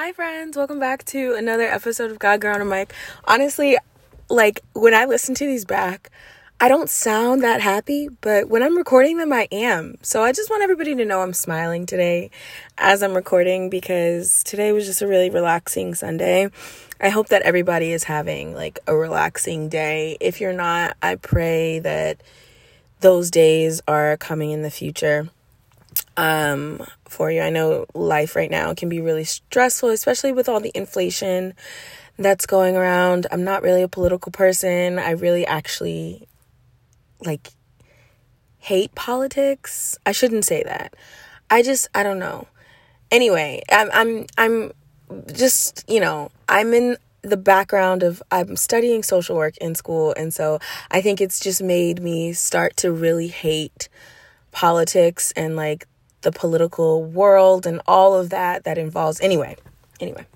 Hi, friends. Welcome back to another episode of God Girl on a Mic. Honestly, like when I listen to these back, I don't sound that happy, but when I'm recording them, I am. So I just want everybody to know I'm smiling today as I'm recording because today was just a really relaxing Sunday. I hope that everybody is having like a relaxing day. If you're not, I pray that those days are coming in the future um, for you. I know life right now can be really stressful, especially with all the inflation that's going around. I'm not really a political person. I really actually like hate politics. I shouldn't say that. I just I don't know. Anyway, I'm I'm I'm just, you know, I'm in the background of I'm studying social work in school and so I think it's just made me start to really hate politics and like the political world and all of that that involves anyway anyway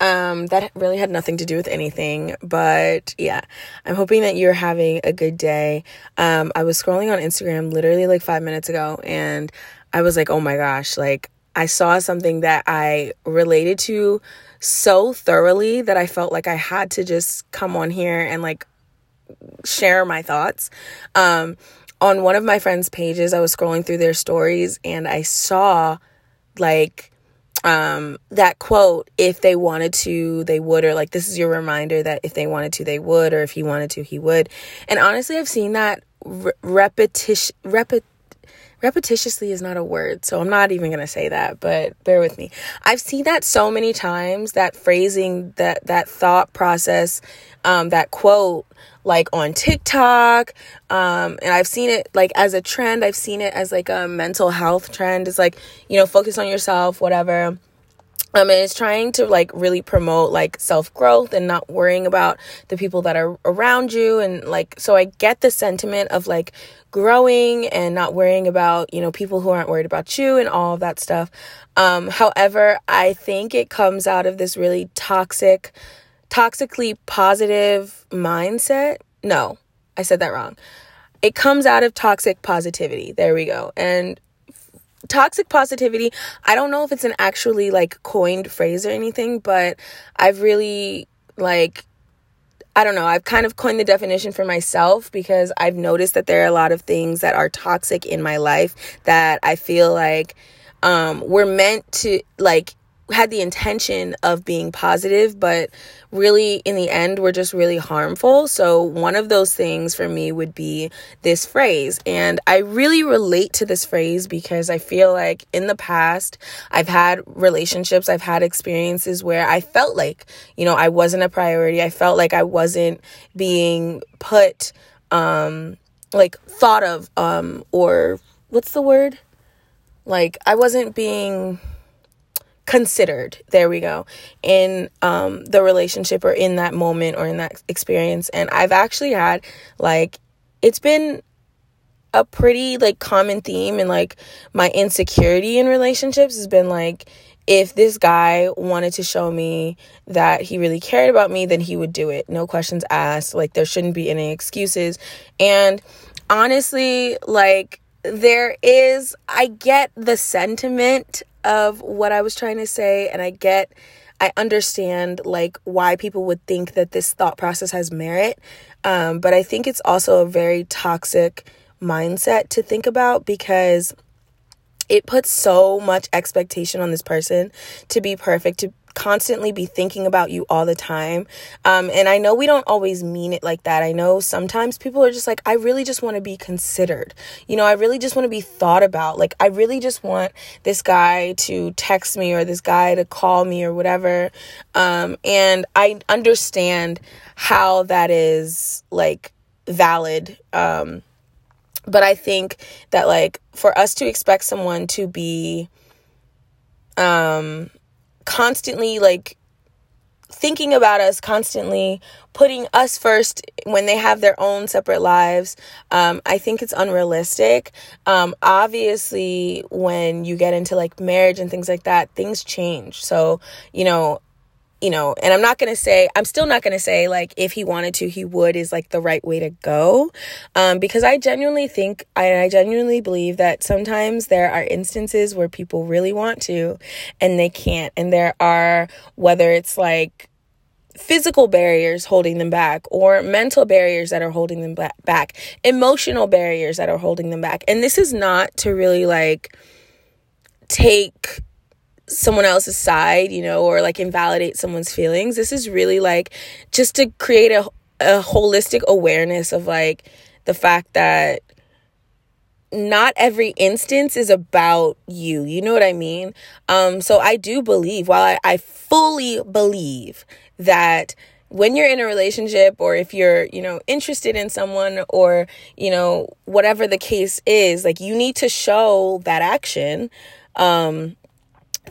um that really had nothing to do with anything but yeah i'm hoping that you're having a good day. Um i was scrolling on instagram literally like 5 minutes ago and i was like oh my gosh like i saw something that i related to so thoroughly that i felt like i had to just come on here and like share my thoughts. Um on one of my friends' pages, I was scrolling through their stories and I saw like um that quote if they wanted to they would or like this is your reminder that if they wanted to they would or if he wanted to he would. And honestly i've seen that re- repetition repet repetitiously is not a word so i'm not even going to say that but bear with me i've seen that so many times that phrasing that that thought process um that quote like on TikTok. Um, and I've seen it like as a trend. I've seen it as like a mental health trend. It's like, you know, focus on yourself, whatever. Um, and it's trying to like really promote like self growth and not worrying about the people that are around you. And like, so I get the sentiment of like growing and not worrying about, you know, people who aren't worried about you and all of that stuff. Um, however, I think it comes out of this really toxic, toxically positive mindset. No, I said that wrong. It comes out of toxic positivity. There we go. And toxic positivity, I don't know if it's an actually like coined phrase or anything, but I've really like I don't know, I've kind of coined the definition for myself because I've noticed that there are a lot of things that are toxic in my life that I feel like um, we're meant to like had the intention of being positive, but really in the end were just really harmful. So, one of those things for me would be this phrase. And I really relate to this phrase because I feel like in the past, I've had relationships, I've had experiences where I felt like, you know, I wasn't a priority. I felt like I wasn't being put, um, like thought of, um, or what's the word? Like, I wasn't being considered. There we go. In um the relationship or in that moment or in that experience. And i've actually had like it's been a pretty like common theme and like my insecurity in relationships has been like if this guy wanted to show me that he really cared about me then he would do it. No questions asked. Like there shouldn't be any excuses. And honestly like there is i get the sentiment of what I was trying to say and I get I understand like why people would think that this thought process has merit. Um, but I think it's also a very toxic mindset to think about because it puts so much expectation on this person to be perfect, to constantly be thinking about you all the time. Um, and I know we don't always mean it like that. I know sometimes people are just like, I really just want to be considered. You know, I really just want to be thought about. Like, I really just want this guy to text me or this guy to call me or whatever. Um, and I understand how that is like valid. Um, but I think that like for us to expect someone to be um constantly like thinking about us constantly putting us first when they have their own separate lives um, i think it's unrealistic. Um, obviously when you get into like marriage and things like that things change. So you know you know, and I'm not going to say, I'm still not going to say like if he wanted to, he would is like the right way to go. Um, because I genuinely think, I, I genuinely believe that sometimes there are instances where people really want to and they can't. And there are, whether it's like, physical barriers holding them back or mental barriers that are holding them back emotional barriers that are holding them back and this is not to really like take someone else's side, you know, or like invalidate someone's feelings. This is really like just to create a, a holistic awareness of like the fact that not every instance is about you. You know what I mean? Um, so I do believe, while I, I fully believe that when you're in a relationship or if you're, you know, interested in someone or, you know, whatever the case is, like you need to show that action. Um,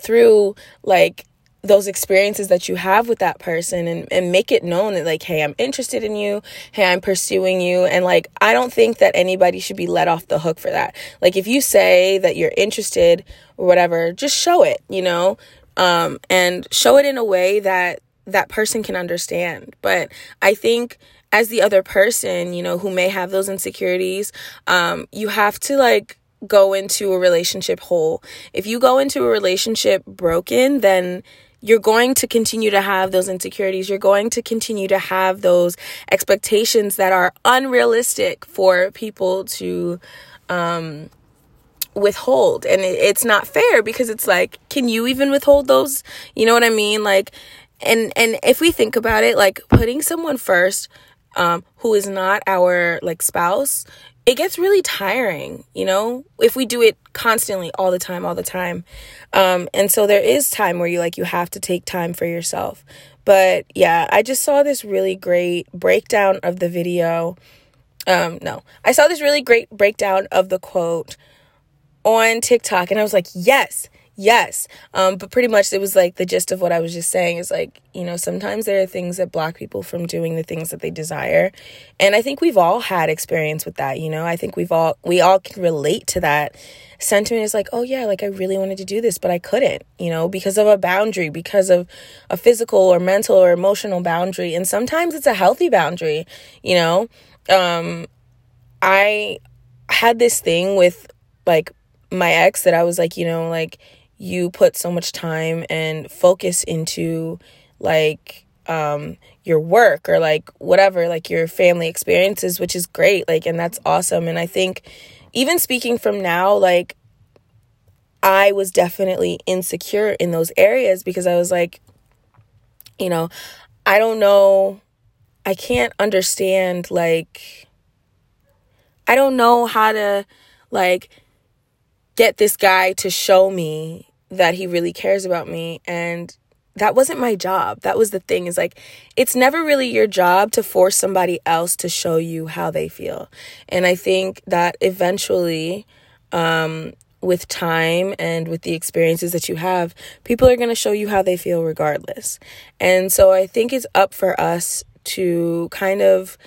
through like those experiences that you have with that person and, and make it known that like hey i'm interested in you. Hey i'm pursuing you. And like i don't think that anybody should be let off the hook for that. Like if you say that you're interested or whatever just show it you know? Um, and show it in a way that that person can understand. But i think as the other person you know who may have those insecurities um, you have to like go into a relationship whole. If you go into a relationship broken, then you're going to continue to have those insecurities. You're going to continue to have those expectations that are unrealistic for people to um, withhold. And it's not fair because it's like, can you even withhold those? You know what I mean? Like, and and if we think about it, like putting someone first um, who is not our like spouse it gets really tiring, you know, if we do it constantly all the time, all the time. Um, and so there is time where you like, you have to take time for yourself. But yeah, I just saw this really great breakdown of the video. Um, no, I saw this really great breakdown of the quote on TikTok, and I was like, yes, yes. Um, but pretty much it was like the gist of what i was just saying is like you know sometimes there are things that block people from doing the things that they desire. And i think we've all had experience with that you know? I think we've all we all can relate to that sentiment. Is like oh yeah like i really wanted to do this but i couldn't you know because of a boundary because of a physical or mental or emotional boundary. And sometimes it's a healthy boundary you know? Um i had this thing with like my ex that i was like you know like you put so much time and focus into like um your work or like whatever like your family experiences which is great like and that's awesome. And i think even speaking from now like i was definitely insecure in those areas because i was like you know i don't know i can't understand like i don't know how to like get this guy to show me that he really cares about me and that wasn't my job. That was the thing is like it's never really your job to force somebody else to show you how they feel. And I think that eventually um with time and with the experiences that you have, people are going to show you how they feel regardless. And so I think it's up for us to kind of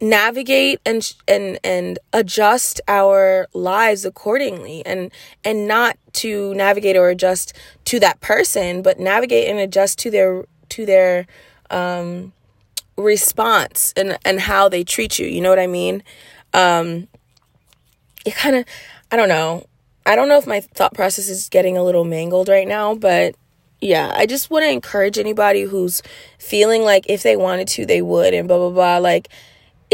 navigate and and and adjust our lives accordingly and and not to navigate or adjust to that person but navigate and adjust to their to their um response and and how they treat you. You know what i mean? Um it kind of i don't know. I don't know if my thought process is getting a little mangled right now but yeah i just want to encourage anybody who's feeling like if they wanted to they would and blah blah blah like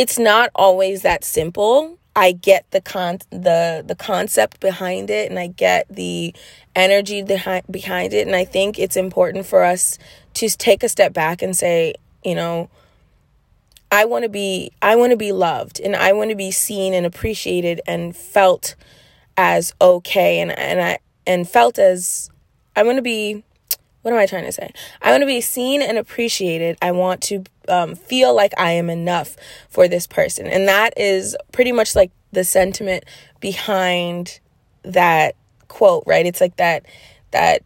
it's not always that simple. I get the con the the concept behind it and I get the energy behind behind it and I think it's important for us to take a step back and say, you know, I want to be I want to be loved and I want to be seen and appreciated and felt as okay and and I and felt as I want to be what am I trying to say? I want to be seen and appreciated. I want to um, feel like I am enough for this person. And that is pretty much like the sentiment behind that quote, right? It's like that, that,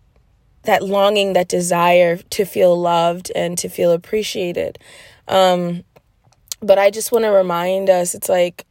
that longing, that desire to feel loved and to feel appreciated. Um, but I just want to remind us it's like,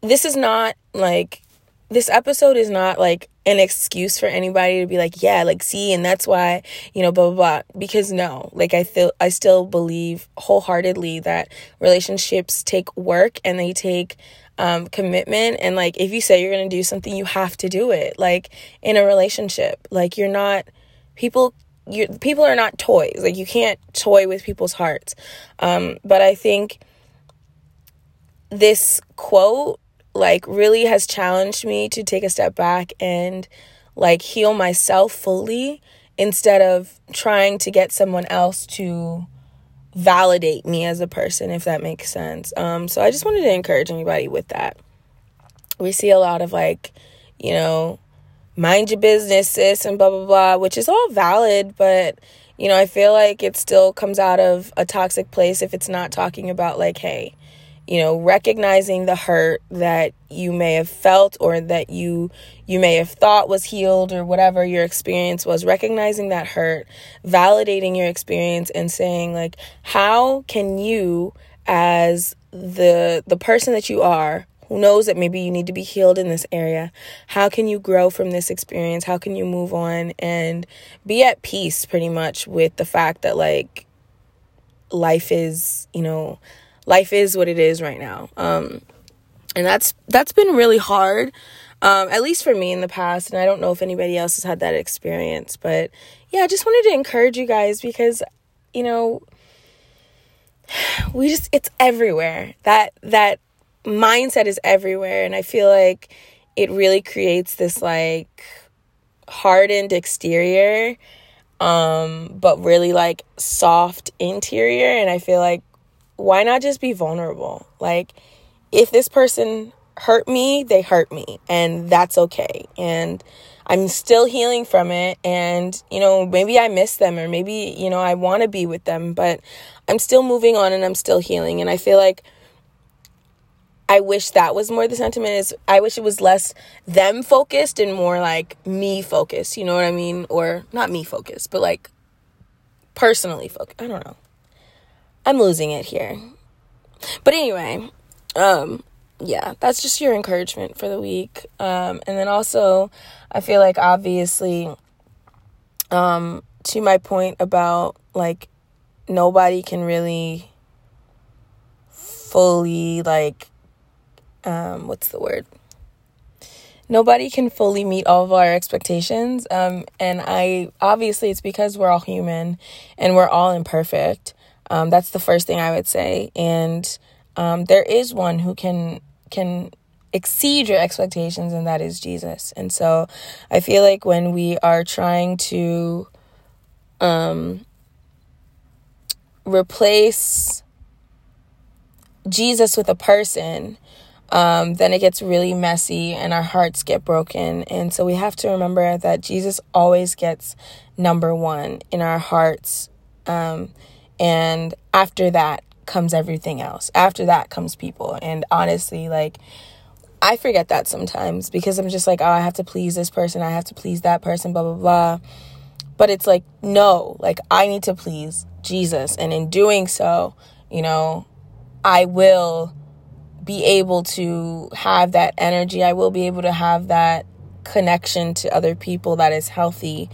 this is not like, this episode is not like an excuse for anybody to be like, yeah, like see, and that's why, you know, blah blah blah. Because no, like I feel I still believe wholeheartedly that relationships take work and they take um, commitment. And like if you say you're gonna do something, you have to do it. Like in a relationship, like you're not people. You people are not toys. Like you can't toy with people's hearts. Um, but I think this quote like really has challenged me to take a step back and like heal myself fully instead of trying to get someone else to validate me as a person if that makes sense. Um so I just wanted to encourage anybody with that. We see a lot of like, you know, mind your business sis and blah blah blah, which is all valid, but you know, I feel like it still comes out of a toxic place if it's not talking about like, hey, you know recognizing the hurt that you may have felt or that you you may have thought was healed or whatever your experience was recognizing that hurt validating your experience and saying like how can you as the the person that you are who knows that maybe you need to be healed in this area how can you grow from this experience? How can you move on and be at peace pretty much with the fact that like life is you know life is what it is right now. Um, and that's that's been really hard, um, at least for me in the past. And I don't know if anybody else has had that experience, but yeah, I just wanted to encourage you guys because you know we just it's everywhere. That that mindset is everywhere, and I feel like it really creates this like hardened exterior um but really like soft interior and i feel like why not just be vulnerable? Like, if this person hurt me, they hurt me, and that's okay. And I'm still healing from it. And, you know, maybe I miss them, or maybe, you know, I want to be with them, but I'm still moving on and I'm still healing. And I feel like I wish that was more the sentiment is I wish it was less them focused and more like me focused, you know what I mean? Or not me focused, but like personally focused. I don't know. I'm losing it here. But anyway, um, yeah, that's just your encouragement for the week. Um, and then also, I feel like obviously, um, to my point about like nobody can really fully like um what's the word nobody can fully meet all of our expectations um and i obviously it's because we're all human and we're all imperfect um, that's the first thing I would say. And um, there is one who can can exceed your expectations, and that is Jesus. And so I feel like when we are trying to um, replace Jesus with a person, um, then it gets really messy and our hearts get broken. And so we have to remember that Jesus always gets number one in our hearts. Um, and after that comes everything else. After that comes people. And honestly, like, I forget that sometimes because I'm just like, oh, I have to please this person, I have to please that person, blah, blah, blah. But it's like, no, like, I need to please Jesus. And in doing so, you know, I will be able to have that energy. I will be able to have that connection to other people that is healthy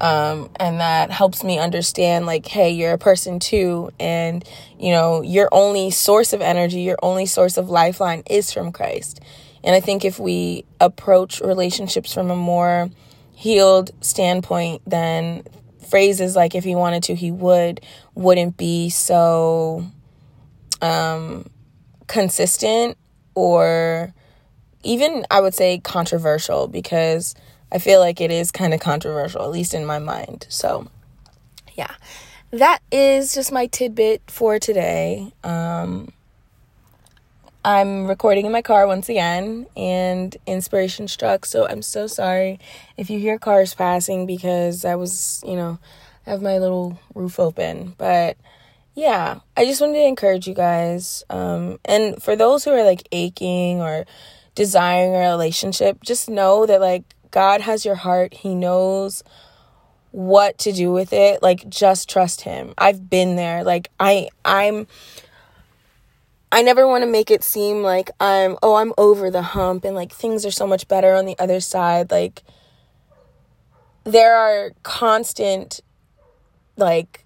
um, and that helps me understand like hey you're a person too and you know your only source of energy your only source of lifeline is from christ. And i think if we approach relationships from a more healed standpoint then phrases like if he wanted to he would wouldn't be so um consistent or even i would say controversial because I feel like it is kind of controversial, at least in my mind. So, yeah, that is just my tidbit for today. Um, I'm recording in my car once again, and inspiration struck. So I'm so sorry if you hear cars passing because I was, you know, I have my little roof open. But yeah, I just wanted to encourage you guys. Um, and for those who are like aching or desiring a relationship, just know that like God has your heart. He knows what to do with it. Like just trust him. I've been there. Like I I'm I never want to make it seem like I'm oh, I'm over the hump and like things are so much better on the other side. Like there are constant like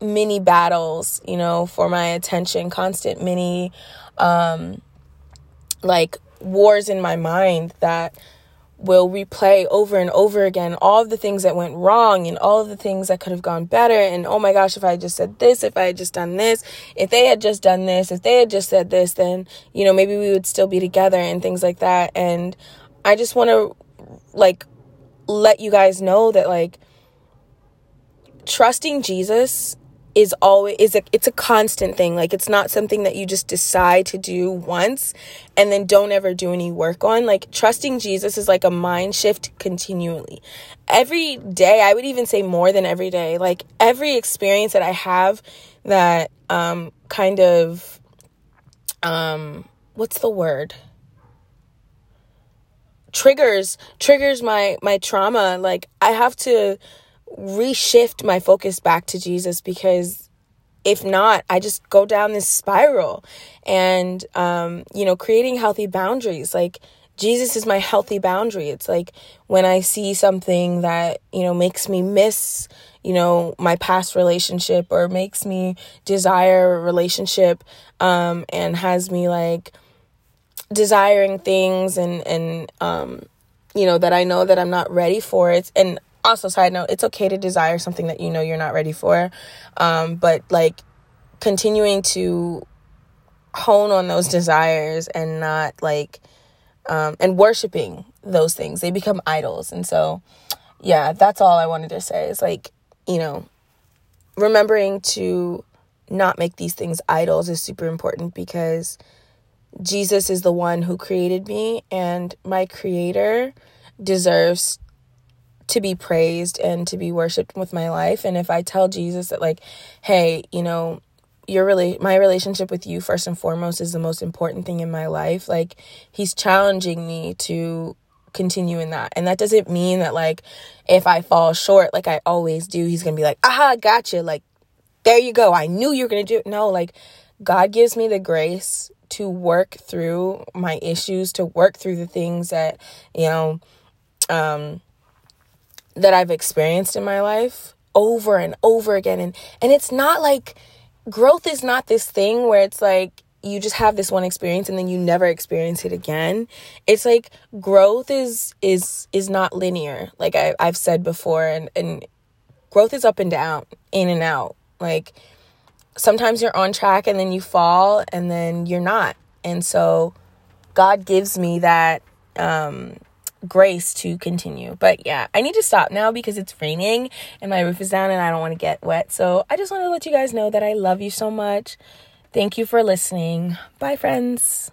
mini battles, you know, for my attention, constant mini um like wars in my mind that will replay over and over again all of the things that went wrong and all of the things that could have gone better. And oh my gosh if i had just said this if i had just done this if they had just done this if they had just said this then you know maybe we would still be together and things like that. And i just want to like let you guys know that like trusting jesus is always is a it's a constant thing. Like it's not something that you just decide to do once and then don't ever do any work on. Like trusting Jesus is like a mind shift continually. Every day i would even say more than every day like every experience that i have that um kind of um what's the word? Triggers triggers my my trauma. Like i have to reshift my focus back to Jesus because if not, I just go down this spiral. And, um, you know, creating healthy boundaries. Like, Jesus is my healthy boundary. It's like when I see something that, you know, makes me miss, you know, my past relationship or makes me desire a relationship um, and has me like desiring things and, and, um, you know, that I know that I'm not ready for it. And also side note it's okay to desire something that you know you're not ready for. Um, but like continuing to hone on those desires and not like um, and worshiping those things they become idols. And so yeah that's all i wanted to say is like you know remembering to not make these things idols is super important because jesus is the one who created me and my creator deserves to be praised and to be worshiped with my life. And if I tell Jesus that, like, hey, you know, your really my relationship with you first and foremost is the most important thing in my life, like, he's challenging me to continue in that. And that doesn't mean that, like, if I fall short, like I always do, he's gonna be like, aha, gotcha. Like, there you go. I knew you were gonna do it. No, like, God gives me the grace to work through my issues, to work through the things that, you know, um, that I've experienced in my life over and over again. And and it's not like growth is not this thing where it's like you just have this one experience and then you never experience it again. It's like growth is is is not linear like I, i've said before. And and growth is up and down in and out. Like sometimes you're on track and then you fall and then you're not. And so god gives me that um grace to continue. But yeah, I need to stop now because it's raining and my roof is down and I don't want to get wet. So I just want to let you guys know that I love you so much. Thank you for listening. Bye, friends.